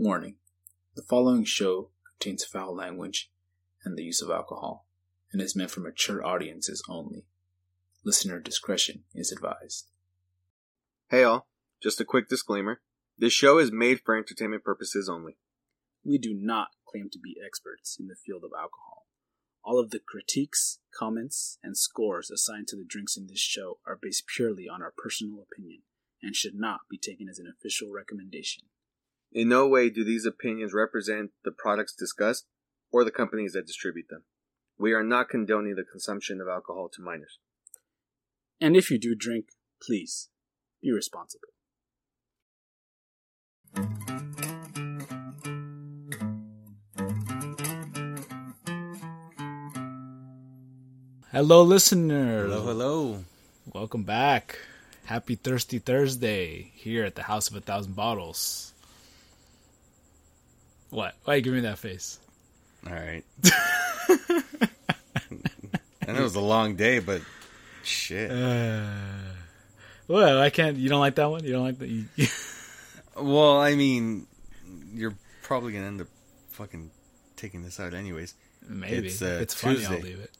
Warning The following show contains foul language and the use of alcohol and is meant for mature audiences only. Listener discretion is advised. Hey all, just a quick disclaimer. This show is made for entertainment purposes only. We do not claim to be experts in the field of alcohol. All of the critiques, comments, and scores assigned to the drinks in this show are based purely on our personal opinion and should not be taken as an official recommendation. In no way do these opinions represent the products discussed or the companies that distribute them. We are not condoning the consumption of alcohol to minors. And if you do drink, please be responsible. Hello, listener. Hello, hello. Welcome back. Happy Thirsty Thursday here at the House of a Thousand Bottles. What? Why you give me that face? All right. and it was a long day, but shit. Uh, well, I can't. You don't like that one? You don't like that? You, Well, I mean, you're probably gonna end up fucking taking this out anyways. maybe It's, it's, uh, funny. I'll leave it.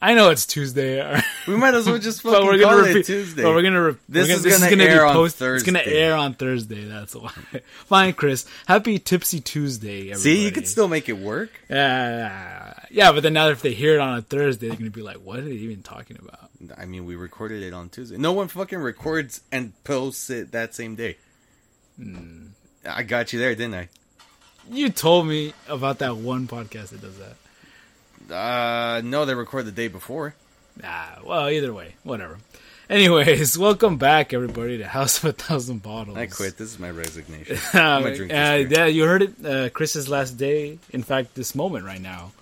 I know it's Tuesday, We might as well just but fucking we're call gonna it repeat. Tuesday. But we're gonna. Re- This we're is this gonna is gonna air be on Thursday. It's gonna air on Thursday. That's why. Fine, Chris. Happy Tipsy Tuesday. Everybody. See, you could still make it work. Uh, yeah, but then now if they hear it on a Thursday, they're gonna be like, "What are they even talking about?" I mean, we recorded it on Tuesday. No one fucking records and posts it that same day. Hmm. I got you there, didn't I? You told me about that one podcast that does that. Uh, no, they record the day before. Ah, well, either way, whatever. Anyways, welcome back, everybody, to House of a Thousand Bottles. I quit. This is my resignation. I'm gonna drink uh, yeah, you heard it. Uh, Chris's last day. In fact, this moment right now.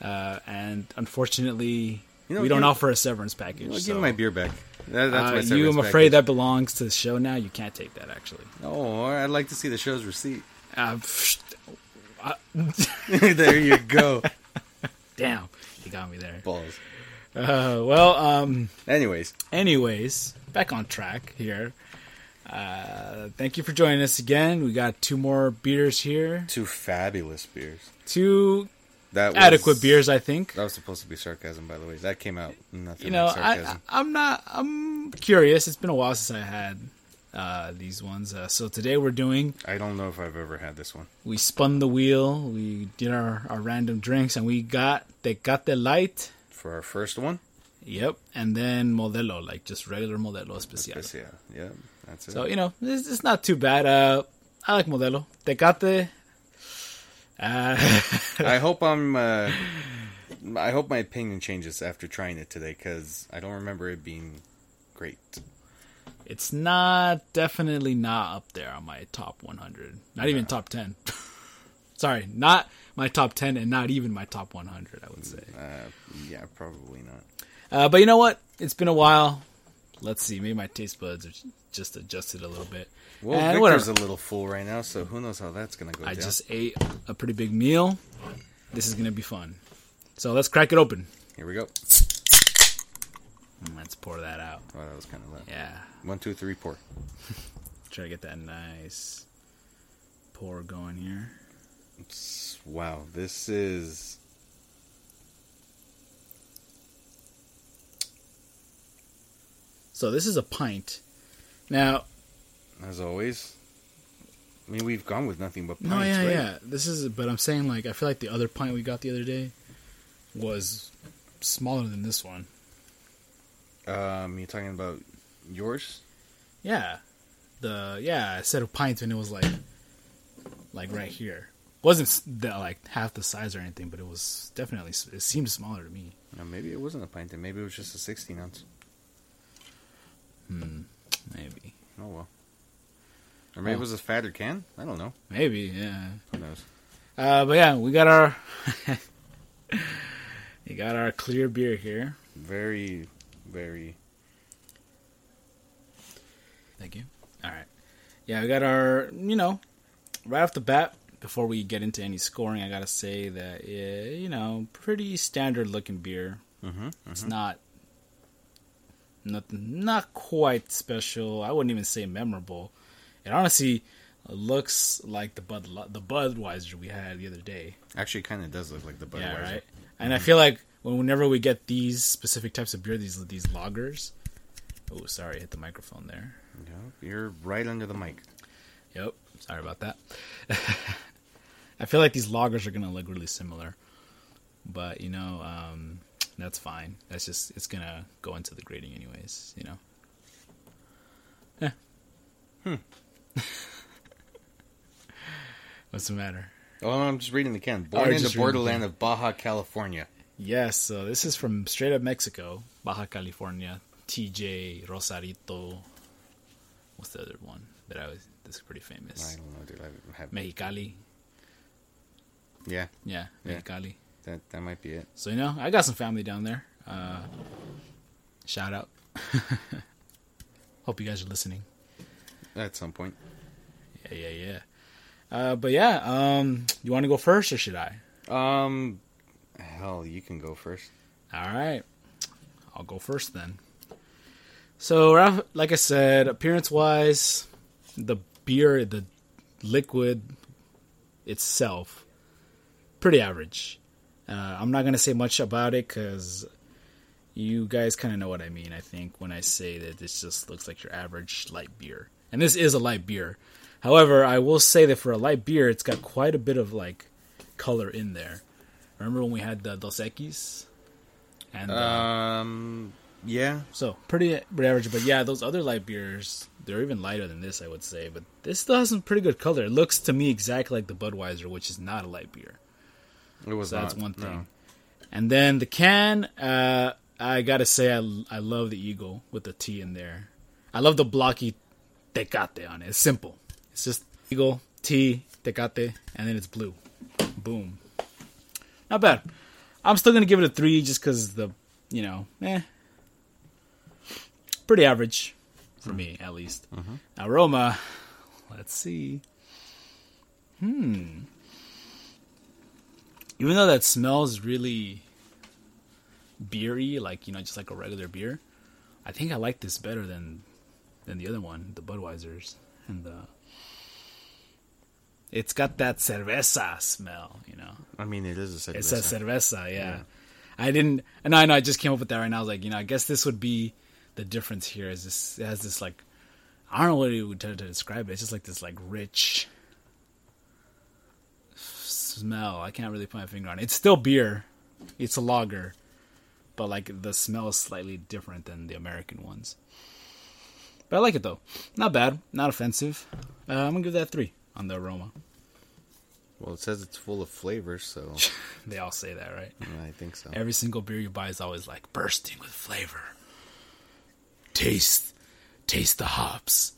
Uh, and unfortunately, You know, we don't give- offer a severance package. Give so, me my beer back. That, that's uh, my you, I'm afraid package. that belongs to the show now. You can't take that, actually. Oh, I'd like to see the show's receipt. Uh, pfft, there you go. Damn, you got me there. Balls. Uh, well, um, Anyways, anyways, back on track here. Uh, thank you for joining us again. We got two more beers here. two fabulous beers. Two That was, adequate beers, I think. That was supposed to be sarcasm, by the way. That came out nothing You know, like sarcasm. I, I'm not. I'm curious. It's been a while since I had uh, these ones. Uh, so today we're doing. I, don't know if I've ever had this one. We spun the wheel. We did our, our random drinks, and we got they got the Light. For our first one, Yep, and then Modelo, like just regular Modelo Especial. Yeah, yeah, that's it. So you know, it's, it's not too bad. Uh, I like Modelo. Tecate. Uh, I hope I'm. Uh, I hope my opinion changes after trying it today because I don't remember it being great. It's not definitely not up there on my top 100. Not even top 10. Sorry, not my top 10 and not even my top 100. I would say. Uh, yeah, probably not. Uh, but you know what? It's been a while. Let's see. Maybe my taste buds are just adjusted a little bit. Well, And Victor's whatever. a little full right now, so who knows how that's gonna go I down. just ate a pretty big meal. This is gonna be fun. So let's crack it open. Here we go. Mm, Let's pour that out. Oh, that was kind of loud. Yeah, One, two, three, pour. try to get that nice pour going here. Wow, this is So this is a pint. Now, as always. I mean, we've gone with nothing but pints, no, yeah, right? yeah. This is, but I'm saying like I feel like the other pint we got the other day was smaller than this one. Um, you're talking about yours? Yeah, the yeah. I said a pint and it was like like right here. wasn't the, like half the size or anything, but it was definitely it seemed smaller to me. Maybe it wasn't a pint. and maybe it was just a 16 ounce. Maybe, Oh well. Or maybe Oh. it was a fatter can. I don't know. maybe, yeah. Who knows? Uh, but yeah, we got our we got our clear beer here. Very, very. Thank you. All right. Yeah, we got our, you know, right off the bat, before we get into any scoring, I got to say that, uh, you know, pretty standard looking beer. Mm-hmm. It's not nothing, not quite special. I wouldn't even say memorable. It honestly, looks like the Bud the Budweiser we had the other day. Actually, kind of does look like the Budweiser. Yeah, right. And I feel like whenever we get these specific types of beer, these these lagers. Oh, sorry, hit the microphone there. Yep, you're right under the mic. Yep, sorry about that. I feel like these lagers are gonna look really similar, but you know, um, that's fine. That's just it's gonna go into the grading anyways. You know. Yeah. Hmm. What's the matter? Oh, I'm just reading the can. Oh, Born you're in the just reading the borderland of Baja California. Yes, so this is from straight up Mexico, Baja California, TJ Rosarito. What's the other one that I was? This is pretty famous. I don't know, dude. I have, Mexicali. yeah, Yeah, Yeah. Mexicali. that that might be it. So you know, I got some family down there. Uh, shout out. Hope you guys are listening. At some point. Yeah, yeah, yeah. Uh, but yeah, um, you want to go first or should I? Um, hell, you can go first. All right, I'll go first then. So, like I said, appearance-wise, the beer, the liquid itself, pretty average. Uh, I'm not gonna say much about it because you guys kind of know what I mean. I think when I say that this just looks like your average light beer, and this is a light beer. However, I will say that for a light beer, it's got quite a bit of like color in there. Remember when we had the Dos Equis? And uh, Um, yeah, so pretty, pretty average, but yeah, those other light beers, they're even lighter than this, I would say. But this still has some pretty good color. It looks to me exactly like the Budweiser, which is not a light beer. it was So that's not, one no. thing. And then the can, uh, I gotta say, I, I love the Eagle with the T in there. I love the blocky Tecate on it. It's simple. It's just Eagle, T, Tecate, and then it's blue. Boom. Not bad. I'm still gonna give it a three just because the, you know, eh. Pretty average for me, at least. Aroma, let's see. Hmm. Even though that smells really beery, like you know, just like a regular beer, I think I like this better than than the other one, the Budweisers, and the. It's got that cerveza smell, you know. I mean, it is a cerveza. It's a cerveza, yeah. I didn't, and I know I just came up with that right now. I was like, you know, I guess this would be the difference here. Is this it has this like, I don't know what it would to, to describe it. It's just like this like rich smell. I can't really put my finger on it. It's still beer. It's a lager, but like the smell is slightly different than the American ones. But I like it though. Not bad. Not offensive. Uh, I'm gonna give that three on the aroma. Well, it says it's full of flavors, so They all say that, right? yeah, I think so. Every single beer you buy is always like bursting with flavor. Taste, taste the hops.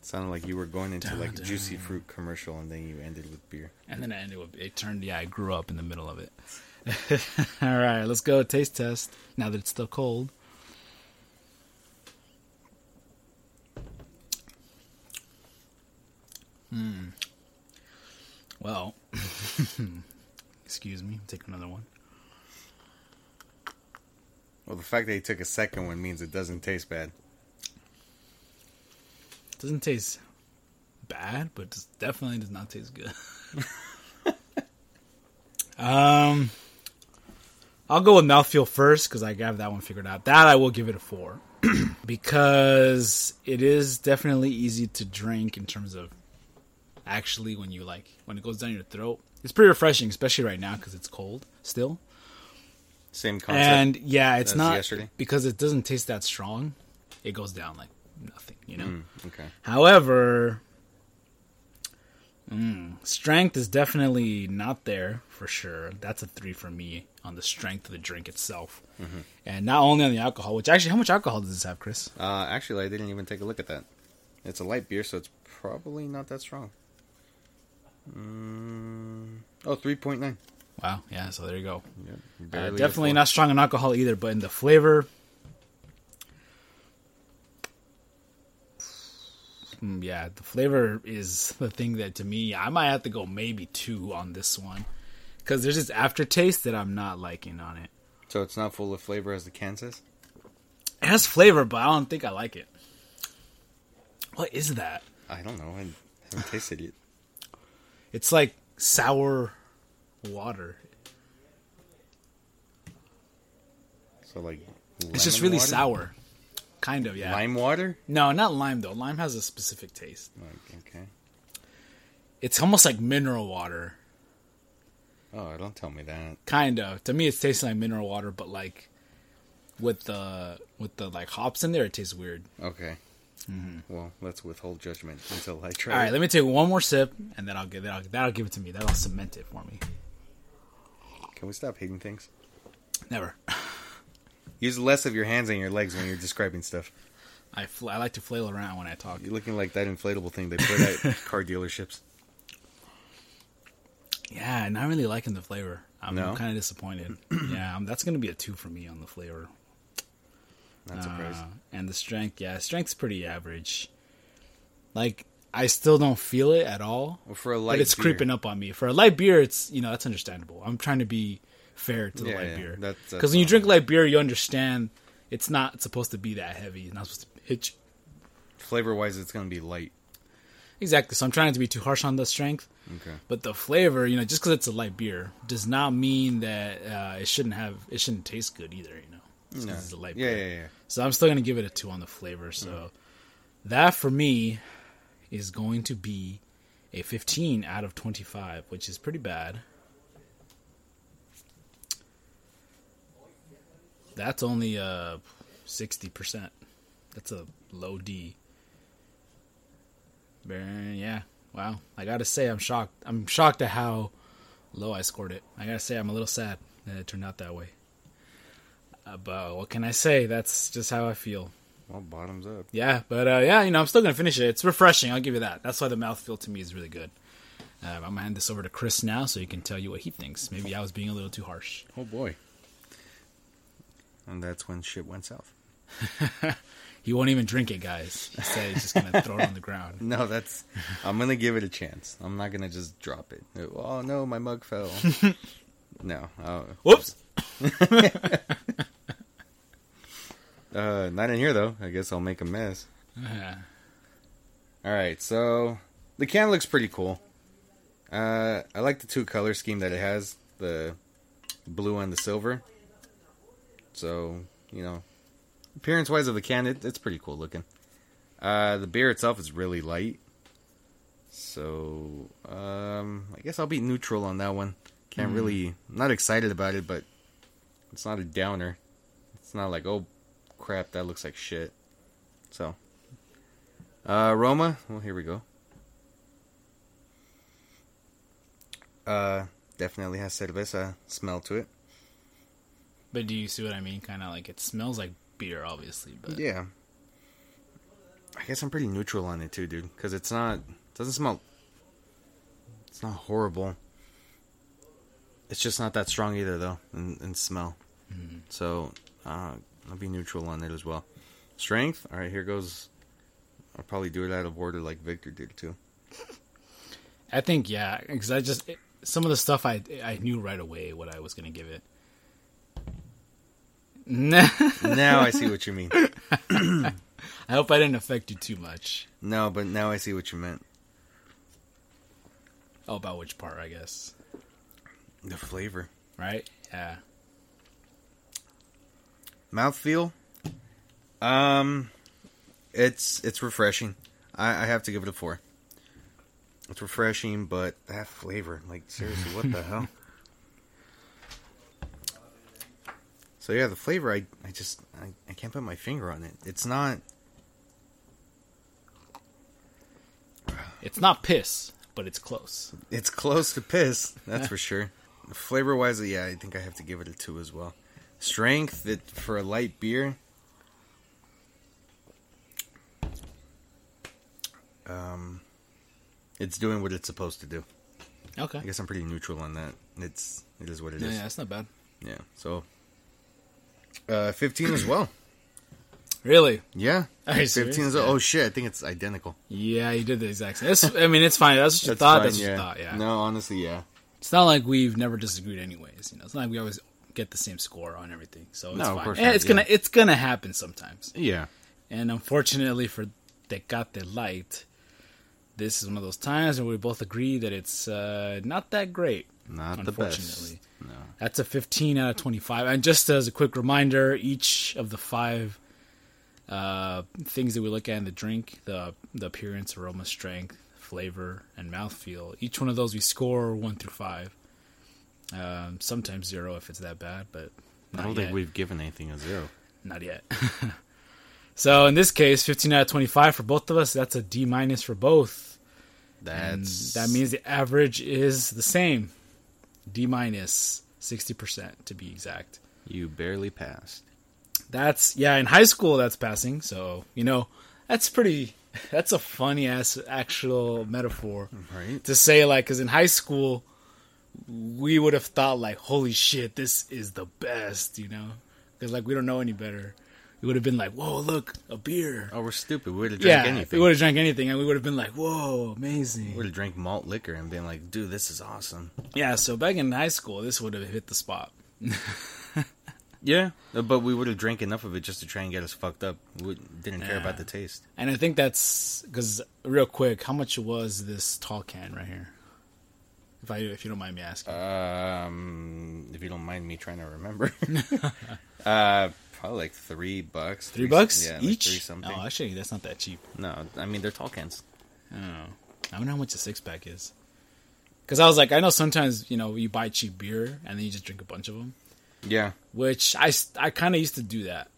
It sounded like you were going into Dun, like a juicy fruit commercial, and then you ended with beer. And then I ended with it turned. Yeah, I grew up in the middle of it. All right, let's go taste test. Now that it's still cold. Hmm. Well, excuse me. Take another one. Well, the fact that he took a second one means it doesn't taste bad. Doesn't taste bad, but definitely does not taste good. um, I'll go with mouthfeel first because I have that one figured out. That I will give it a four because it is definitely easy to drink in terms of actually when you like when it goes down your throat. It's pretty refreshing, especially right now because it's cold still. Same concept. And yeah, it's not yesterday? because it doesn't taste that strong. It goes down like nothing, you know. Mm, okay. However, mm, strength is definitely not there for sure. That's a three for me on the strength of the drink itself, and not only on the alcohol. Which actually, how much alcohol does this have, Chris? Uh, actually, I didn't even take a look at that. It's a light beer, so it's probably not that strong. Mm, oh, 3.9. Wow, yeah. So there you go. Yep, Uh, definitely not strong in alcohol either, but in the flavor. Mm, Yeah, the flavor is the thing that to me, I might have to go maybe two on this one. Because there's this aftertaste that I'm not liking on it. So it's not full of flavor as the can says? It has flavor, but I don't think I like it. What is that? I don't know. I haven't tasted it. It's like sour water. So like, It's just really water? sour. Kind of, yeah. Lime water. No, not lime though. Lime has a specific taste. Like, okay. It's almost like mineral water. Oh, don't tell me that. Kind of. To me, it's tasting like mineral water, but like with the with the like hops in there, it tastes weird. Okay. Well, let's withhold judgment until I try. All right, let me take one more sip, and then I'll give that'll, that'll give it to me. That'll cement it for me. Can we stop hating things? Never. Use less of your hands and your legs when you're describing stuff. I fl- I like to flail around when I talk. You're looking like that inflatable thing they put at car dealerships. Yeah, not really liking the flavor. I'm No? kind of disappointed. yeah, um, that's gonna be a two for me on the flavor. Not surprised. Uh, and the strength, yeah, strength's pretty average. Like I still don't feel it at all, well, for a light, but it's beer- creeping up on me. For a light beer, it's you know that's understandable. I'm trying to be fair to the Yeah, light yeah, beer because when you drink light beer, you understand it's not supposed to be that heavy. It's not supposed to hit you. Flavor wise, it's gonna be light. Exactly. So I'm trying to be too harsh on the strength. Okay. But the flavor, you know, just because it's a light beer does not mean that uh, it shouldn't have, it shouldn't taste good either. You know, No. it's a light Yeah, beer. yeah, yeah. So I'm still gonna give it a two on the flavor. So that for me is going to be a 15 out of 25, which is pretty bad. That's only uh 60%. That's a low D. Very- Yeah. Wow. I gotta say, I'm shocked. I'm shocked at how low I scored it. I gotta say, I'm a little sad that it turned out that way. Uh, but what can I say? That's just how I feel. Well, bottoms up. Yeah, but uh, yeah, you know, I'm still gonna finish it. It's refreshing. I'll give you that. That's why the mouthfeel to me is really good. Uh, I'm gonna hand this over to Chris now, so he can tell you what he thinks. Maybe I was being a little too harsh. Oh boy. And that's when shit went south. He won't even drink it, guys. He said he's just gonna throw it on the ground. No, that's. I'm gonna give it a chance. I'm not gonna just drop it. Oh no, my mug fell. no. Whoops. Uh, not in here though. I guess I'll make a mess. Yeah. All right, so the can looks pretty cool. Uh, I like the two color scheme that it has, the blue and the silver. So you know, appearance wise of the can, it, it's pretty cool looking. Uh, the beer itself is really light, so um, I guess I'll be neutral on that one. Can't really, I'm not excited about it, but it's not a downer. It's not like oh crap, that looks like shit. So uh, aroma. Well, here we go. Uh, definitely has cerveza smell to it. But do you see what I mean? Kind of like it smells like beer, obviously. But Yeah. I guess I'm pretty neutral on it too, dude, because it's not. it Doesn't smell. It's not horrible. It's just not that strong either, though, in, in smell. So uh, I'll be neutral on it as well. Strength. All right, here goes. I'll probably do it out of order like Victor did too. I think yeah, because I just it, some of the stuff I I knew right away what I was gonna give it. Now I see what you mean. I hope I didn't affect you too much. No, but now I see what you meant. Oh, about which part, I guess. The flavor. Right? Yeah. Mouthfeel. Um, it's it's refreshing. I, I have to give it a four. It's refreshing, but that flavor, like seriously, what the hell? So yeah, the flavor, I I just I, I can't put my finger on it. It's not. It's not piss, but it's close. It's close to piss, that's for sure. Flavor wise, yeah, I think I have to give it a two as well. Strength, that for a light beer. Um, it's doing what it's supposed to do. Okay. I guess I'm pretty neutral on that. It's it is what it Yeah, is. yeah, that's not bad. Yeah. So, uh, 15 as well. Really? Yeah. Are you 15 serious? as well. Oh shit! I think it's identical. Yeah, you did the exact same. It's, I mean, it's fine. That's what you That's thought. fine, that's what you thought. Yeah. No, honestly, yeah. It's not like we've never disagreed, anyways. You know, it's not like we always get the same score on everything. So it's No, fine. not, it's gonna yeah. it's gonna happen sometimes. Yeah. And unfortunately for Tecate Light, this is one of those times where we both agree that it's uh, not that great. Not the best. No. That's a 15 out of 25. And just as a quick reminder, each of the five uh, things that we look at in the drink the the appearance, aroma, strength, flavor, and mouthfeel each one of those we score one through five. Um, sometimes zero if it's that bad, but I don't yet. think we've given anything a zero. Not yet. so in this case, 15 out of 25 for both of us. That's a D minus for both. And That's that means the average is the same. D minus 60% to be exact. you barely passed. That's yeah, in high school that's passing. So, you know, that's pretty that's a funny ass actual metaphor Right? to say like cuz in high school we would have thought like holy shit, this is the best, you know? Cuz like we don't know any better. We would have been like, "Whoa, look, a beer." Oh, we're stupid. We would have drank yeah, anything. we would have drank anything and we would have been like, "Whoa, amazing." We would have drank malt liquor and been like, dude, this is awesome. Yeah, so back in high school, this would have hit the spot. Yeah, uh, but we would have drank enough of it just to try and get us fucked up. We didn't care Yeah. about the taste. And I think that's because real quick, how much was this tall can right here? If I if you don't mind me asking, Um, if you don't mind me trying to remember, uh, probably like three bucks. three bucks yeah, like each. three something. Oh, actually, that's not that cheap. no, I mean they're tall cans. Oh, I wonder how much a six pack is. Because I was like, I know sometimes you know you buy cheap beer and then you just drink a bunch of them, Yeah, which I I kind of used to do that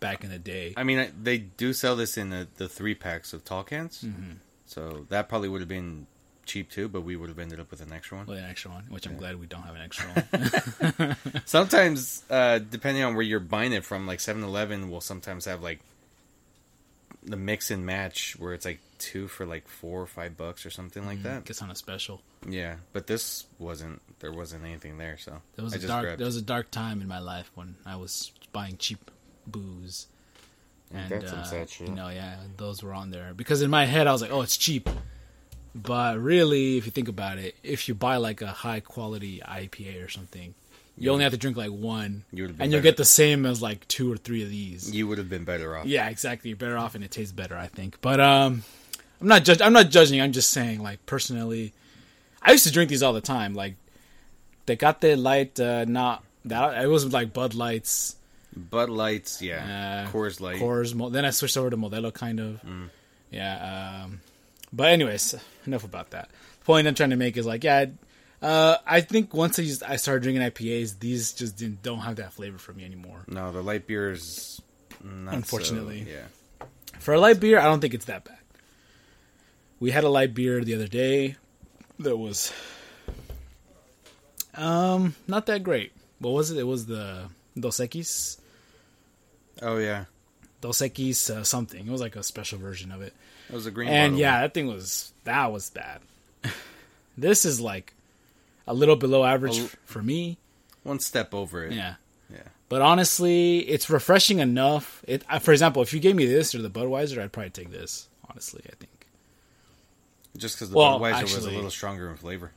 back in the day. I mean I, they do sell this in the, the three packs of tall cans, Mm-hmm. so that probably would have been cheap too. But we would have ended up with an extra one. With an extra one, which I'm glad we don't have an extra one. Sometimes, uh, depending on where you're buying it from, like 7-Eleven will sometimes have like the mix and match where it's like two for like four or five bucks or something like that. Gets on a special. Yeah, but this wasn't. There wasn't anything there, so There was I a dark. grabbed. There was a dark time in my life when I was buying cheap booze, and That's some uh, sad shit. you know, yeah, those were on there because in my head I was like, oh, it's cheap, but really, if you think about it, if you buy like a high quality IPA or something, you only have to drink like one, You and you'll get the same as like two or three of these. You would have been better off. Yeah, exactly. You're better off, and it tastes better, I think. But um, I'm not judge. I'm not judging. I'm just saying, like personally, I used to drink these all the time. Like they got Tecate Light, uh, not that it was like Bud Lights, Bud Lights, yeah. Uh, Coors Light. Coors. Then I switched over to Modelo, kind of. Mm. Yeah. Um, but anyways, enough about that. The point I'm trying to make is like, yeah. Uh, I think once I, used, I started drinking IPAs, these just didn't, don't have that flavor for me anymore. No, the light beer is not so- Unfortunately. yeah. For a light beer, I don't think it's that bad. We had a light beer the other day that was um not that great. What was it? It was the Dos Equis. Oh yeah, Dos Equis uh, something. It was like a special version of it. It was a green. And bottle. yeah, that thing was that was bad. this is like a little below average for me. one step over it. Yeah. yeah. But honestly, it's refreshing enough. It, uh, for example, if you gave me this or the Budweiser, I'd probably take this. Honestly, I think. Just because the Well, Budweiser was a little stronger in flavor.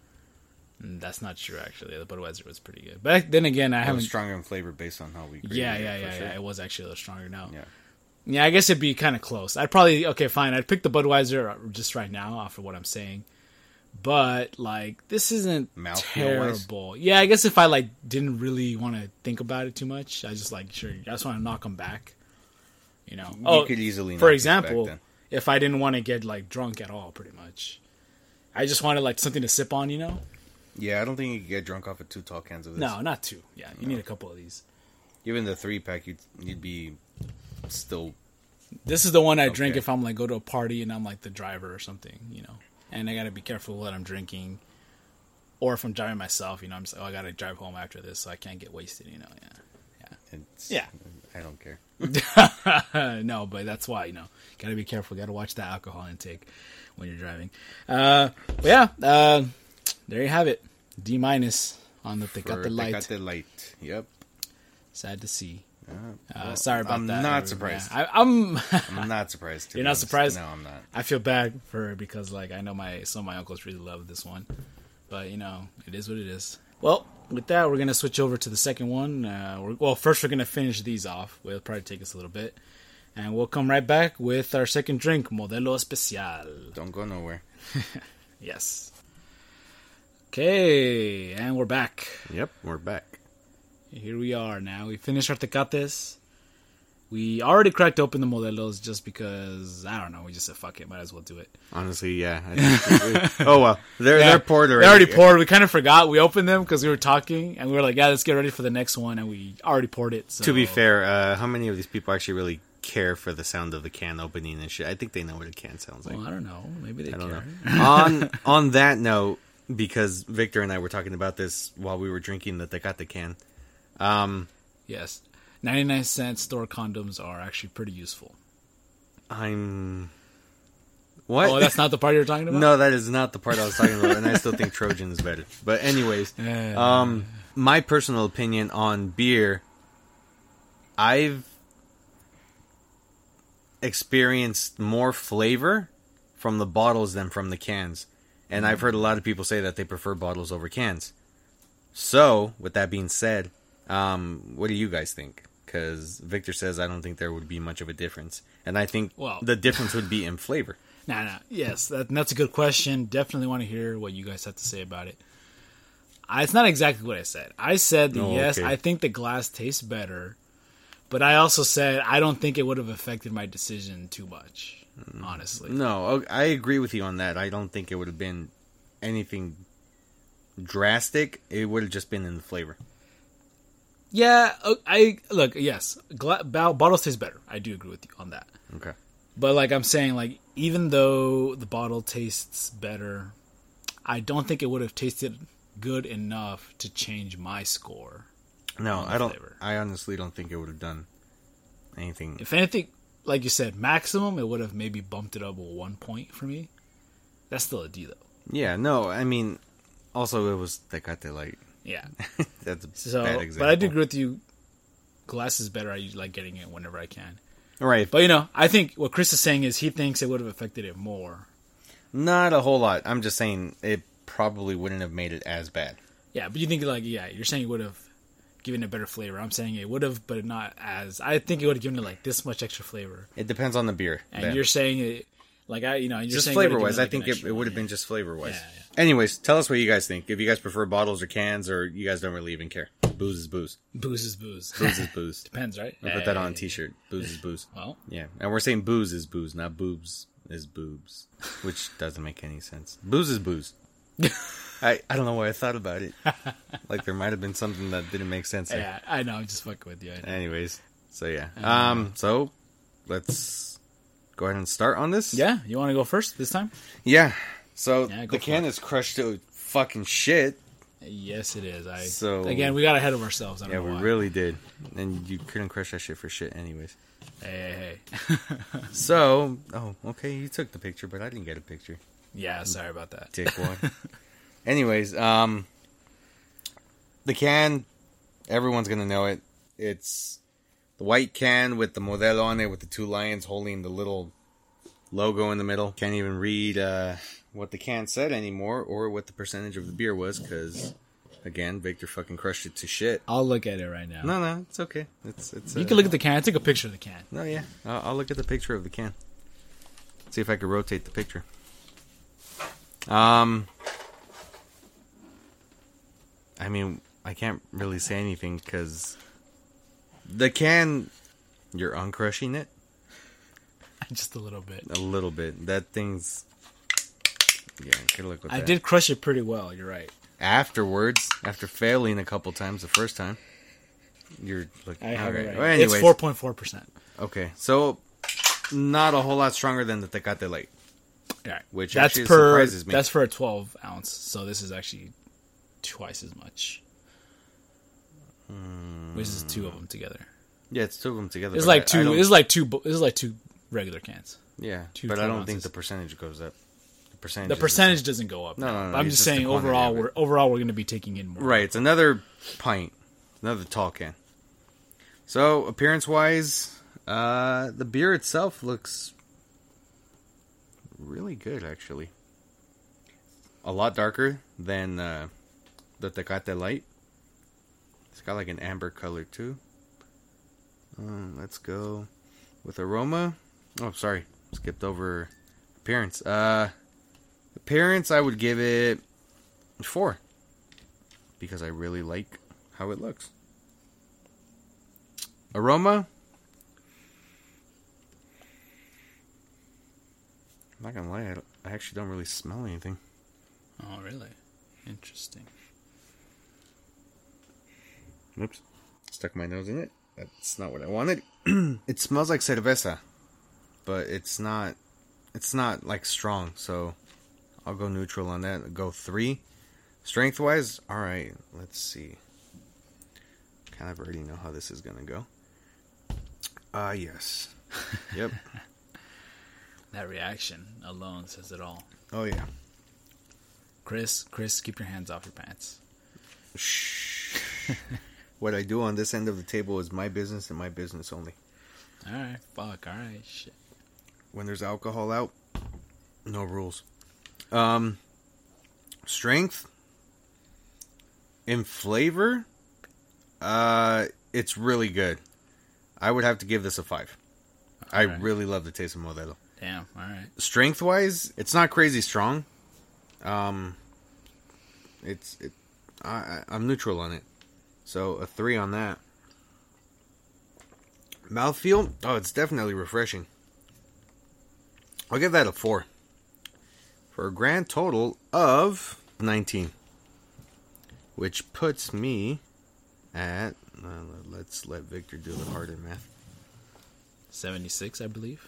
Mm, That's not true, actually. The Budweiser was pretty good. But then again, I It haven't. stronger in flavor based on how we. Yeah, yeah, yeah, sure. yeah. It was actually a little stronger now. Yeah. Yeah, I guess it'd be kind of close. I'd probably okay, fine. I'd pick the Budweiser uh, just right now off of what I'm saying. But like, this isn't terrible. Yeah, I guess if I like didn't really want to think about it too much, I just like sure. I just want to knock them back. You know. You oh, could easily. for back example, then. if I didn't want to get like drunk at all, pretty much, I just wanted like something to sip on. You know. Yeah, I don't think you could get drunk off of two tall cans of this. No, not two. Yeah, you need a couple of these. Even the three pack, you'd you'd be still. This is the one I drink if I'm like go to a party and I'm like the driver or something, you know. And I gotta be careful what I'm drinking, or if I'm driving myself, you know. I'm just like, oh, I gotta drive home after this, so I can't get wasted, you know. Yeah, yeah, it's, Yeah. I don't care. No, but that's why you know, gotta be careful. Gotta watch the alcohol intake when you're driving. Uh, but yeah, uh, there you have it. D minus on the Tecate Light. Tecate Light. Yep. Sad to see. Uh, well, sorry about I'm that. not surprised. Yeah, I, I'm. I'm not surprised. to You're not honest. surprised? No, I'm not. I feel bad for her because like I know my some of my uncles really love this one, but you know it is what it is. Well, with that, we're gonna switch over to the second one. Uh, we're, well, first we're gonna finish these off. It'll probably take us a little bit, And we'll come right back with our second drink, Modelo Especial. Don't go nowhere. Yes. Okay, and we're back. Yep, we're back. Here we are now. We finished our tecates. We already cracked open the modelos just because I don't know. We just said fuck it, might as well do it. Honestly, yeah. Oh well, they're Yeah, they're poured They already. already poured. We kind of forgot. We opened them because we were talking, and we were like, "Yeah, let's get ready for the next one." And we already poured it. So. To be fair, uh, how many of these people actually really care for the sound of the can opening and shit? I think they know what a can sounds like. well, I don't know. Maybe they I don't care. know. on on that note, because Victor and I were talking about this while we were drinking the Tecate can. Um, Yes, ninety-nine cent store condoms are actually pretty useful. I'm. What? Oh, that's not the part you're talking about. no, that is not the part I was talking about, and I still think Trojan is better. But anyways, um, my personal opinion on beer, I've experienced more flavor from the bottles than from the cans, and I've heard a lot of people say that they prefer bottles over cans. So, with that being said, um, what do you guys think? Because Victor says I don't think there would be much of a difference, and I think Well- the difference would be in flavor. Nah, nah. Yes, that, that's a good question. Definitely want to hear what you guys have to say about it. I, it's not exactly what I said. I said Oh, yes, okay. I think the glass tastes better, but I also said I don't think it would have affected my decision too much. Honestly, No, I agree with you on that. I don't think it would have been anything drastic. It would have just been in the flavor. Yeah. I look. Yes, gla- bo- bottles taste better. I do agree with you on that. Okay. But like I'm saying, like even though the bottle tastes better, I don't think it would have tasted good enough to change my score. No, I don't. flavor. I honestly don't think it would have done anything. If anything, like you said, maximum it would have maybe bumped it up one point for me. That's still a D though. Yeah, no. I mean, also it was Tecate Light. Yeah. That's a So, bad example. but I do agree with you. Glass is better. I like getting it whenever I can. Right, But you know, I think what Chris is saying is he thinks it would have affected it more. not a whole lot. I'm just saying it probably wouldn't have made it as bad. Yeah, but you think like yeah, you're saying it would have given it better flavor. I'm saying it would have, but not as. I think it would have given it like this much extra flavor. It depends on the beer. And then. you're saying it like I, you know, you're just flavor wise, given I think it, it would have been just flavor wise. Yeah, yeah. Anyways, tell us what you guys think. If you guys prefer bottles or cans, or you guys don't really even care. Booze is booze. Booze is booze. Booze is booze. Depends, right? I'll put that on a t-shirt. Booze is booze. Well, Yeah, and we're saying booze is booze, not boobs is boobs, which doesn't make any sense. Booze is booze. I, I don't know why I thought about it. Like there might have been something that didn't make sense. There. yeah, I know. I'm just fucking with you. Anyways, so yeah. Um. So let's go ahead and start on this. Yeah, you want to go first this time? Yeah. So Yeah, the can it. is crushed to fucking shit. Yes, it is. I So- again, we got ahead of ourselves. I don't Yeah, we why. really did, and you couldn't crush that shit for shit, anyways. Hey, hey, hey. So, oh, okay, you took the picture, but I didn't get a picture. yeah, sorry about that. dickwad. Anyways, um, the can, everyone's gonna know it. It's the white can with the Modelo on it, with the two lions holding the little logo in the middle. Can't even read uh, what the can said anymore, or what the percentage of the beer was, because again, Victor fucking crushed it to shit. I'll look at it right now. No, no, it's okay. It's it's. You uh, can look at the can. I took a picture of the can. no, yeah. I'll, I'll look at the picture of the can. See if I can rotate the picture. Um, I mean, I can't really say anything because the can, you're uncrushing it Just a little bit. a little bit. That thing's, yeah, good look with I that. did crush it pretty well. You're right. afterwards after failing a couple times the first time. You're looking. I have alright. it right. Well, it's four point four percent. Okay, so not a whole lot stronger than the Tecate Light. All right. Which that's actually per surprises me. that's for a twelve ounce. So this is actually twice as much. Hmm. Which is two of them together. Yeah, it's two of them together. It's like I- I two. It's like two. It's like two regular cans. yeah, two but I don't think the percentage goes up. The percentage. The percentage doesn't go up. No, no, no, I'm just just saying overall, we're overall we're going to be taking in more. Right, it's another pint, another tall can. So appearance wise, uh, the beer itself looks really good, actually. A lot darker than uh, the Tecate Light. It's got like an amber color too. Um, let's go. With aroma, oh sorry, skipped over appearance. Uh, appearance, I would give it four because I really like how it looks. Aroma, I'm not gonna lie, I, I actually don't really smell anything. Oh, really? Interesting. Oops. Stuck my nose in it. That's not what I wanted. it smells like cerveza, but it's not. It's not like strong, so I'll go neutral on that. Go three. Strength wise, all right. Let's see. Kind of already know how this is gonna go. Ah, yes. Yep. That reaction alone says it all. Oh yeah. Chris, Chris, keep your hands off your pants. Shh. what I do on this end of the table is my business and my business only. All right, fuck. All right, shit. when there's alcohol out, no rules. Um, strength in flavor, uh, it's really good. I would have to give this a five. I Alright. really love the taste of Modelo. Damn. All right. Strength wise, it's not crazy strong. Um, it's it. I, I I'm neutral on it, so a three on that. Mouthfeel, oh, it's definitely refreshing. I'll give that a four. For a grand total of 19. Which puts me at. Uh, let's let Victor do the harder math. 76, I believe,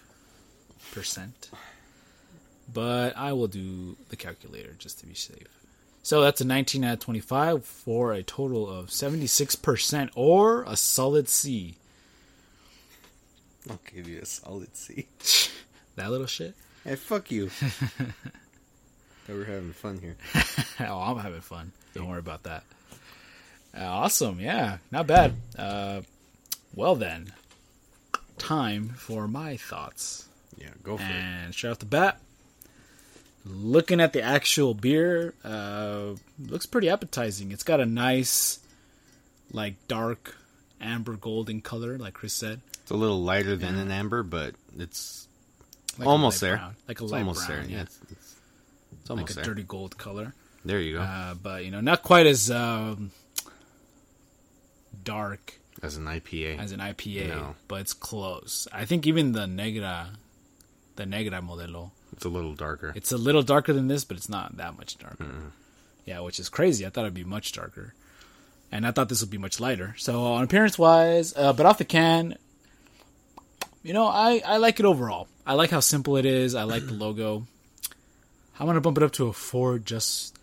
percent. But I will do the calculator just to be safe. So that's a 19 out of 25 for a total of 76% or a solid C. I'll give you a solid C. That little shit? Hey, fuck you. We're having fun here. oh, I'm having fun. Don't worry about that. Uh, awesome. Yeah, not bad. Uh, well, then, time for my thoughts. Yeah, go for it. And straight off the bat, looking at the actual beer, uh, looks pretty appetizing. It's got a nice, like dark amber golden color, like Chris said, It's a little lighter than Yeah. an amber, but it's like almost there. brown. like a It's light almost brown, there. yeah, Yeah, it's, it's, it's almost like a there. dirty gold color. There you go. Uh, but you know, not quite as um, dark As an IPA. as an IPA, No. but it's close. I think even the Negra, the Negra Modelo, it's a little darker. It's a little darker than this, but it's not that much darker. Yeah, which is crazy. I thought it'd be much darker, and I thought this would be much lighter. So on appearance wise, uh, but off the can, you know, I I like it overall. I like how simple it is. I like the logo. I'm gonna bump it up to a four just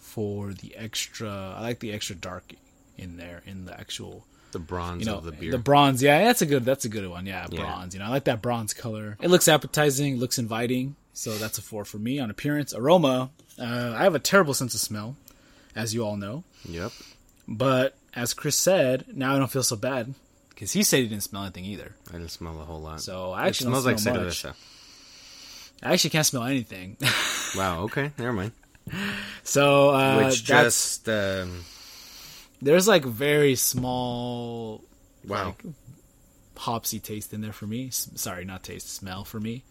for the extra. I like the extra dark in there in the actual the bronze you know of the beer. the bronze yeah that's a good that's a good one yeah, Yeah. bronze you know i like that bronze color it looks appetizing looks inviting so that's a four for me on appearance aroma uh, i have a terrible sense of smell as you all know yep. but as chris said now i don't feel so bad because he said he didn't smell anything either I didn't smell a whole lot. so i it actually smells don't like much. cerveza. I actually can't smell anything Wow. Okay. Never mind. so uh, Which just um, there's like very small wow. like hopsy taste in there for me S- sorry not taste smell for me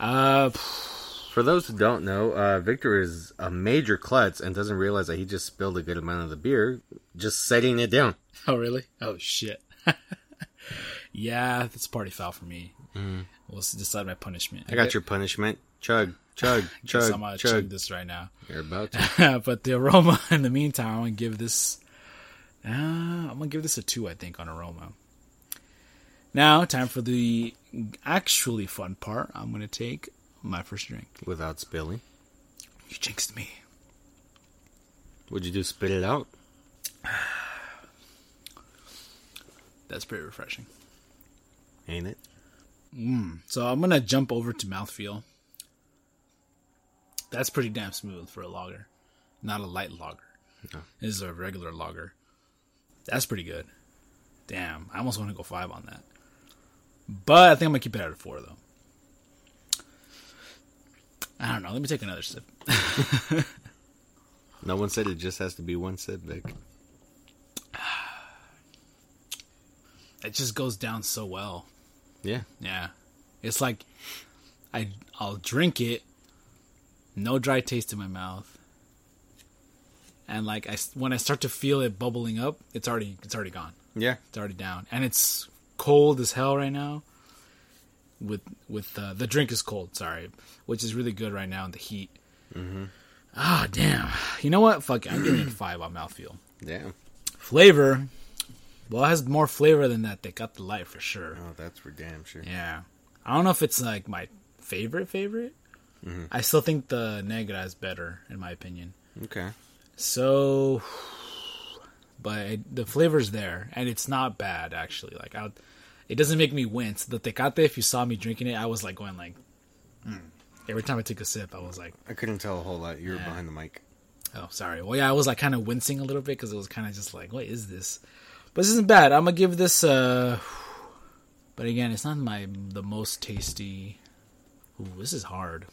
uh For those who don't know, uh, Victor is a major klutz and doesn't realize that he just spilled a good amount of the beer just setting it down. Oh, really? Oh, shit. yeah, that's a party foul for me. We'll decide my punishment. I got your punishment. Chug, chug, chug, I'm gonna chug. chug this right now. You're about to. but the aroma, in the meantime, I'm gonna give this. Uh, I'm gonna give this a two, I think, on aroma. Now, time for the actually fun part. I'm gonna take my first drink. Without spilling. You jinxed me. Would you do spit it out? That's pretty refreshing. Ain't it? Mm. So I'm gonna jump over to mouthfeel. That's pretty damn smooth for a lager, not a light lager. No. This is a regular lager. That's pretty good. Damn, I almost want to go five on that, but I think I'm gonna keep it at a four though. I don't know. Let me take another sip. No one said it just has to be one sip, Vic. It just goes down so well. Yeah. Yeah, it's like I I'll drink it, no dry taste in my mouth, and like I when I start to feel it bubbling up, it's already it's already gone. Yeah. It's already down, and it's cold as hell right now. With with uh, the drink is cold, sorry, which is really good right now in the heat. Mm-hmm. Ah, damn. You know what? Fuck it. I'm giving it five on mouthfeel. Damn. Flavor. Well, it has more flavor than that. Tecate Light for sure. Oh, that's for damn sure. Yeah. I don't know if it's like my favorite favorite. Mm-hmm. I still think the Negra is better in my opinion. Okay. So, but it, the flavor's there, and it's not bad actually. Like, I, it doesn't make me wince. The Tecate, if you saw me drinking it, I was like going like, mm. every time I took a sip, I was like, I couldn't tell a whole lot. You were Yeah. behind the mic. oh, sorry. Well, yeah, I was like kind of wincing a little bit because it was kind of just like, what is this? But this isn't bad. I'm gonna give this. uh But again, it's not my the most tasty. Ooh, this is hard.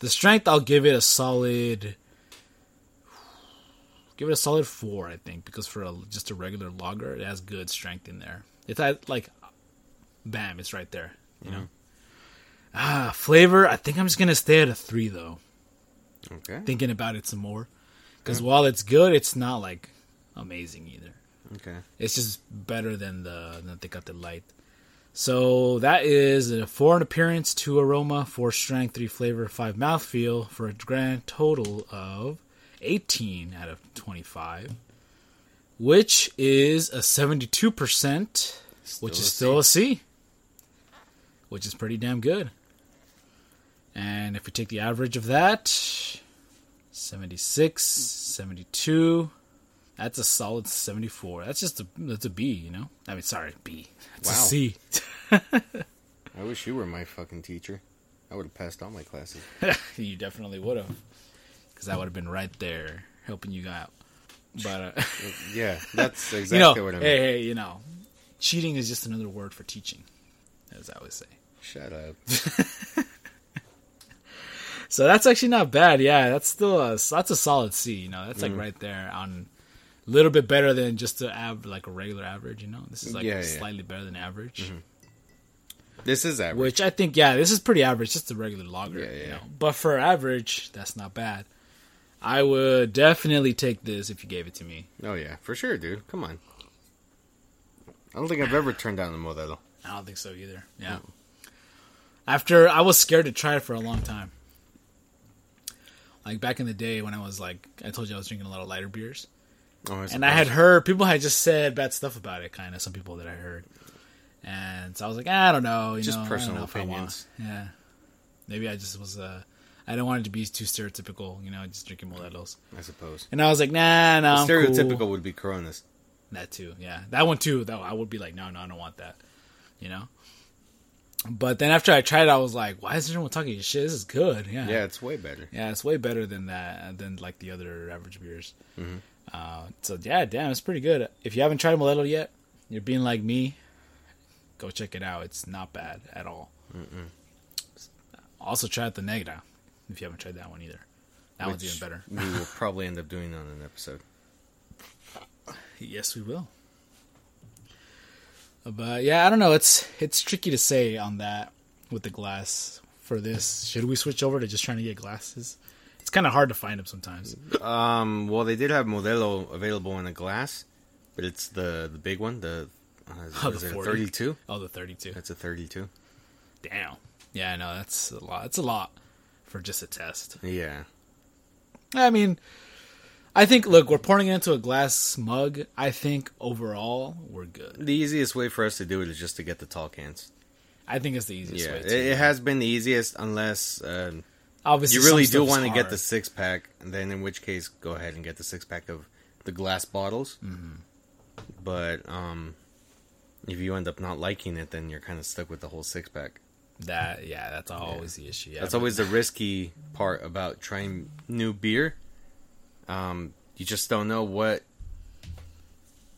The strength, I'll give it a solid. Give it a solid four, I think, because for a, just a regular lager, it has good strength in there. It's like, bam, it's right there. You know. Ah, flavor. I think I'm just gonna stay at a three though. Okay. Thinking about it some more, because while it's good, it's not like amazing either. Okay. It's just better than the than Tecate Light. So that is a four in appearance, two aroma, four strength, three flavor, five mouthfeel for a grand total of eighteen out of twenty-five, which is a seventy-two percent, which is a still a C, which is pretty damn good. And if we take the average of that, 76, 72, that's a solid 74. That's just a that's a B, you know? I mean, sorry, B. A Wow. C. I wish you were my fucking teacher. I would have passed all my classes. you definitely would have. Because I would have been right there helping you out. But, uh, Yeah, that's exactly you know, what I mean. hey, hey, you know, cheating is just another word for teaching, as I always say. Shut up. So that's actually not bad. Yeah, that's still a that's a solid C. You know, that's like Mm. right there on a little bit better than just a av- like a regular average. You know, this is like Yeah, yeah. slightly better than average. Mm-hmm. This is average. Which I think, yeah, this is pretty average, just a regular lager. Yeah, You yeah. know? But for average, that's not bad. I would definitely take this if you gave it to me. oh yeah, for sure, dude. Come on. I don't think I've ever turned down a Modelo. I don't think so either. Yeah. After I was scared to try it for a long time. Like back in the day when I was like, I told you I was drinking a lot of lighter beers. Oh, and I had heard people had just said bad stuff about it. Kind of some people that I heard, and so I was like, I don't know, you Just know, personal know if I want- opinions. Yeah, maybe I just was. Uh, I don't want it to be too stereotypical, you know, just drinking Modelos. I suppose. And I was like, nah, no, I'm stereotypical cool. would be Coronas. That too, yeah, that one too. Though I would be like, no, no, I don't want that, you know. But then after I tried it, I was like, why is everyone talking shit? This is good. Yeah, Yeah, it's way better. yeah, it's way better than that than like the other average beers. Mm-hmm. Uh, so yeah, damn, it's pretty good. If you haven't tried Modelo yet, you're being like me. Go check it out. It's not bad at all. Also, try out the Negra if you haven't tried that one either. That one's even better. we will probably end up doing on an episode. Yes, we will. But yeah, I don't know. It's it's tricky to say on that with the glass for this. Should we switch over to just trying to get glasses? It's kind of hard to find them sometimes. Um, well, they did have Modelo available in a glass, but it's the the big one. The uh, Oh, the it a 40. 32? Oh, the thirty-two. That's a 32. Damn. Yeah, I know that's a lot. It's a lot for just a test. Yeah. I mean, I think. Look, we're pouring it into a glass mug. I think overall we're good. The easiest way for us to do it is just to get the tall cans. I think it's the easiest Yeah, way. it, it has been the easiest unless um, Obviously, you really do want to get the six pack, and then in which case, go ahead and get the six pack of the glass bottles. Mm-hmm. But um, if you end up not liking it, then you're kind of stuck with the whole six pack. That yeah, that's always the issue. Yeah, That's but- always the risky part about trying new beer. Um, you just don't know what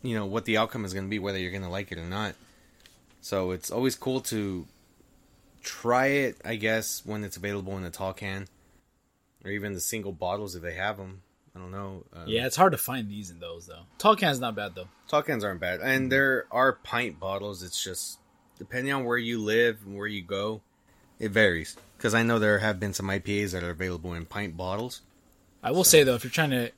you know what the outcome is going to be, whether you're going to like it or not. So it's always cool to try it, I guess, when it's available in a tall can, or even the single bottles if they have them. I don't know. Um, Yeah, it's hard to find these in those though. Tall can's not bad though. tall cans aren't bad, and there are pint bottles. It's just depending on where you live and where you go, it varies. Because I know there have been some IPAs that are available in pint bottles. I will say though, if you're trying to,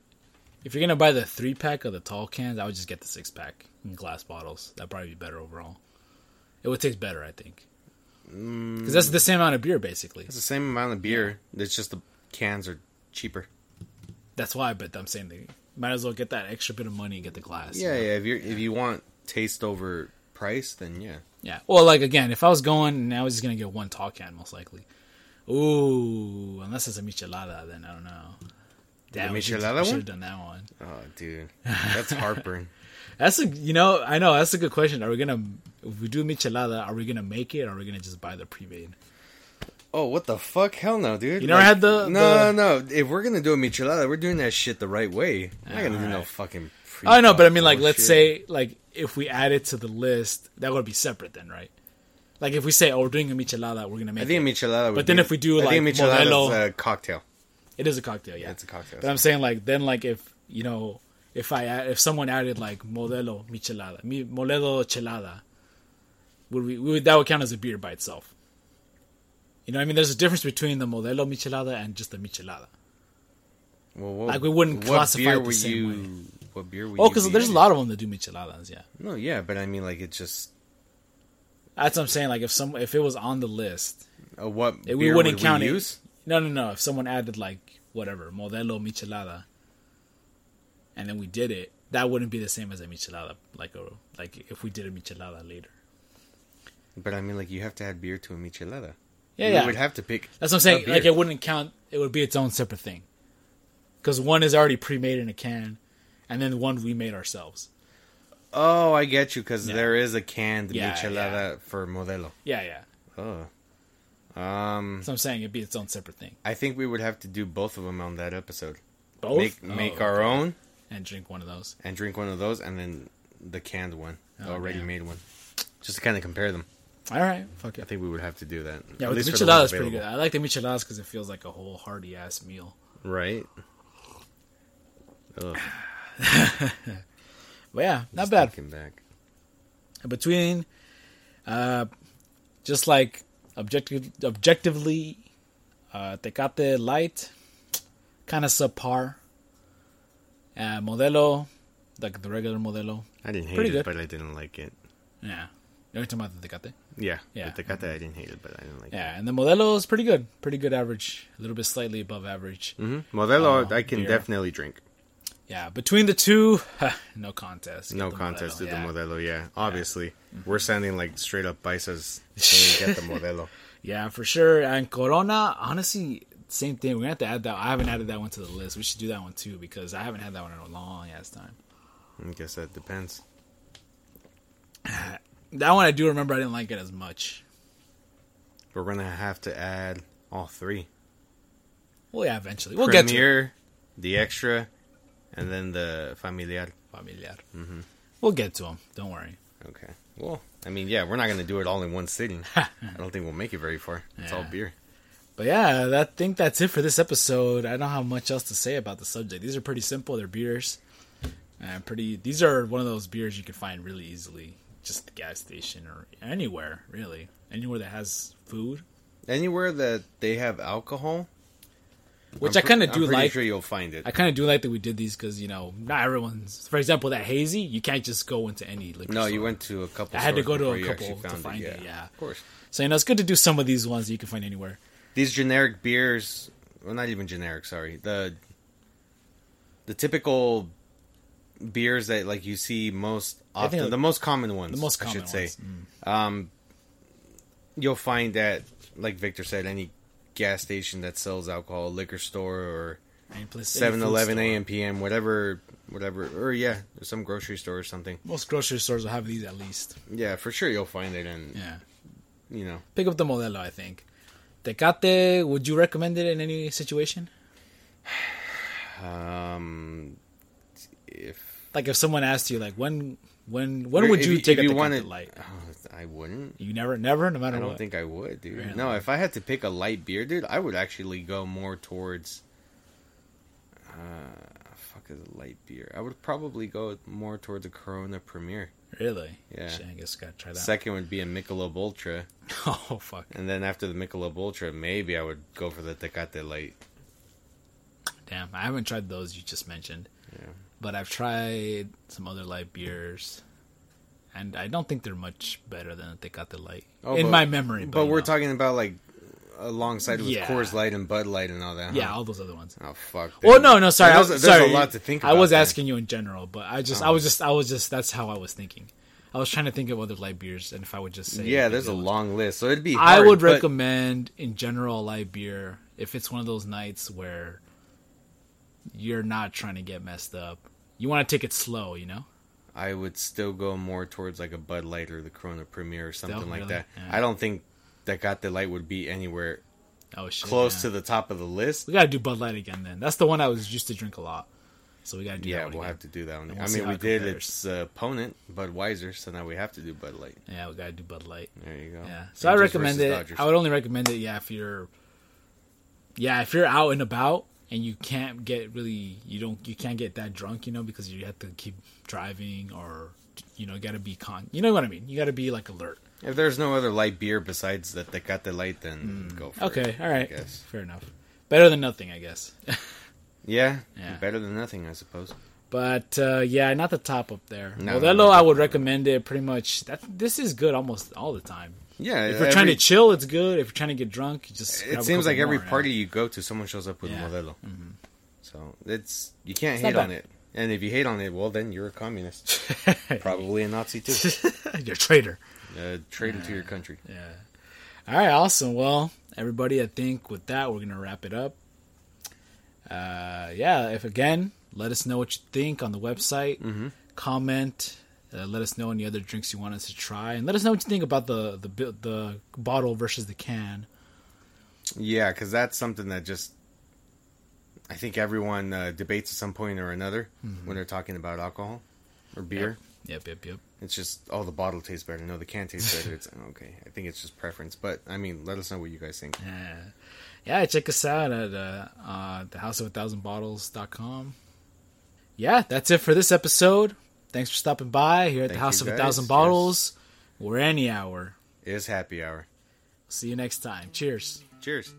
if you're gonna buy the three pack of the tall cans, I would just get the six pack in glass bottles. That'd probably be better overall. It would taste better, I think, Mm. because that's the same amount of beer basically. It's the same amount of beer. It's just the cans are cheaper. That's why. But I'm saying they might as well get that extra bit of money and get the glass. Yeah, yeah. If you if you want taste over price, then yeah. Yeah. Well, like again, if I was going and I was just gonna get one tall can, most likely. Ooh, unless it's a michelada, then I don't know. Damn, should, michelada should have done that one. Oh, dude, that's heartburn. That's a you know I know that's a good question. Are we gonna if we do michelada? Are we gonna make it? or Are we gonna just buy the pre-made? oh, what the fuck? Hell no, dude. You never had the- no, the- no. If we're gonna do a michelada, we're doing that shit the right way. I'm not gonna do no fucking. I know, but I mean, like, bullshit. let's say like if we add it to the list, that would be separate then, right? Like if we say, oh, we're doing a michelada, we're gonna make I think it. michelada. Would But then be- if we do, I like, michelada Modelo- a cocktail. It is a cocktail, yeah. It's a cocktail. But I'm saying like then like if you know if I if someone added like modelo michelada, modelo chelada, would we, we would, that would count as a beer by itself? You know, what I mean, there's a difference between the modelo michelada and just the michelada. Well, what, Like, we wouldn't what classify beer it the were same you, way. What beer were Oh, because be there's a lot of them that do micheladas. Yeah, No, yeah, but I mean, like, it's just that's what I'm saying. Like if some if it was on the list, uh, what It- we beer wouldn't would count we it. use? no, no, no. If someone added like whatever modelo michelada, and then we did it, that wouldn't be the same as a michelada. Like a like if we did a michelada later. But I mean, like, you have to add beer to a michelada. Yeah, you yeah. would have to pick. That's what I'm saying. Like it wouldn't count. It would be its own separate thing. Because one is already pre-made in a can, and then one we made ourselves. Oh, I get you because Yeah. there is a canned Yeah, michelada for Modelo. Yeah, yeah. Oh, um, So I'm saying it'd be its own separate thing. I think we would have to do both of them on that episode. Both Make Oh, make okay. our own and drink one of those. and drink one of those, and then the canned one, the Oh, already damn. made one, just to kind of compare them. All right, fuck it. I think we would have to do that. Yeah, At least the the ones micheladas pretty good. I like the micheladas because it feels like a whole hearty ass meal. right? But yeah, not just bad. back. Between, uh, just like objective, objectively, uh, Tecate Light, kind of subpar. Uh, Modelo, like the regular Modelo, I didn't hate Pretty it, good. but I didn't like it. yeah. You're talking about the Tecate? Yeah, Yeah. The Tecate, I didn't hate it, but I didn't like Yeah, and the Modelo is pretty good. Pretty good average. A little bit slightly above average. Mm-hmm. Modelo, Oh, I can beer. definitely drink. Yeah, between the two, no contest. Get No contest Modelo, to yeah. Mm-hmm. the Modelo, yeah. Obviously. We're sounding like straight up paisas when we get the Modelo. Yeah, for sure. And Corona, honestly, same thing. We're gonna have to add that. I haven't added that one to the list. We should do that one too because I haven't had that one in a long ass time. I guess that depends. That one I do remember. I didn't like it as much. We're gonna have to add all three. Well, yeah, eventually we'll get to it. The extra, and then the familiar. Familiar. Mm-hmm. We'll get to them. Don't worry. Okay. Well, I mean, yeah, we're not gonna do it all in one sitting. I don't think we'll make it very far. It's all beer. But yeah, I think that's it for this episode. I don't have much else to say about the subject. These are pretty simple. They're beers, and pretty. These are one of those beers you can find really easily, just at the gas station or anywhere really, anywhere that has food. Anywhere that they have alcohol, Which I'm I kind of do I'm like. Sure, you'll find it. I kind of do like that we did these because you know not everyone's. For example, that hazy, you can't just go into any liquor. no, store. you went to a couple. I had to go to a couple to find it, yeah. of course. So you know it's good to do some of these ones that you can find anywhere. These generic beers, well, not even generic. Sorry, the the typical beers that like you see most often, the most common ones. The most I common should say. Mm. Um, you'll find that, like Victor said, any gas station that sells alcohol, liquor store, or Any place, any 7 food Eleven store. AM PM, whatever, whatever, or yeah, some grocery store or something. Most grocery stores will have these at least. Yeah, for sure you'll find it, and Yeah. you know, Pick up the Modelo, I think. Tecate, would you recommend it in any situation? um, if Like if someone asked you, like when, when, when would if you take if a you Tecate wanted- light? Oh, I wouldn't. You never, never, no matter I don't what. think I would, dude. Really? No, if I had to pick a light beer, dude, I would actually go more towards. Uh, fuck, as a light beer. I would probably go more towards a Corona Premier. Really? Yeah. Shit, I guess gotta try that. Second would be a Michelob Ultra, oh fuck. and then after the Michelob Ultra, maybe I would go for the Tecate Light. Damn, I haven't tried those you just mentioned. Yeah. But I've tried some other light beers, and I don't think they're much better than the Tecate Light Oh, in but- my memory. But, But we're know. talking about like alongside with Yeah. Coors Light and Bud Light and all that. huh? Yeah, all those other ones. Oh fuck. Well, no, no, sorry. I There's, was, there's sorry. a lot to think I was there. asking you in general, but I just, I Oh. was just, I was just. That's how I was thinking. I was trying to think of other light beers, and if I would just say, Yeah, there's a those. long list, so it'd be. I would but- recommend, in general, a light beer if it's one of those nights where you're not trying to get messed up. You want to take it slow, you know. I would still go more towards like a Bud Light or the Corona Premier or something like Really? that. Yeah. I don't think Tecate Light would be anywhere Oh shit! close to the top of the list. We gotta do Bud Light again. Then that's the one I was used to drink a lot. So we gotta do Yeah, we'll again. have to do that one. We'll I mean, we it did compares. its uh, opponent, Budweiser, so now we have to do Bud Light. Yeah, we gotta do Bud Light. There you go. Yeah. So I recommend it. Dodgers. I would only recommend it, yeah, if you're, yeah, if you're out and about and you can't get really, you don't, you can't get that drunk, you know, because you have to keep driving or, you know, got to be con, you know what I mean? You got to be like alert. If there's no other light beer besides the Tecate Light, then go for it. Mm. Okay, all right, I guess. fair enough. Better than nothing, I guess. Yeah, Yeah. better than nothing, I suppose. But uh, yeah, not the top up there. No, Modelo, no. I would recommend it pretty much. That this is good almost all the time. Yeah, If you're trying to chill, it's good. If you're trying to get drunk, you just. it seems like every more, yeah. party you go to, someone shows up with Yeah. Mm-hmm. Modelo. So it's you can't It's hate on it. And if you hate on it, well, then you're a communist, probably a Nazi too, you're a traitor. A traitor to your country. Yeah. All right, awesome. Well, everybody, I think with that, we're gonna wrap it up. Uh, yeah. If again, let us know what you think on the website. Mm-hmm. Comment. Uh, let us know any other drinks you want us to try, and let us know what you think about the the the bottle versus the can. Yeah, because that's something that just I think everyone uh, debates at some point or another Mm-hmm. when they're talking about alcohol or beer. Yep, yep, yep. Yep. It's just oh, the bottle tastes better. No, the can tastes better. It's okay. I think it's just preference, but I mean, let us know what you guys think. Yeah. Yeah, check us out at uh, uh, the house of a thousand bottles.com. Yeah, that's it for this episode. Thanks for stopping by here at the house of a guys. thousand Yes. bottles. We're any hour. It is happy hour. See you next time. Cheers. Cheers.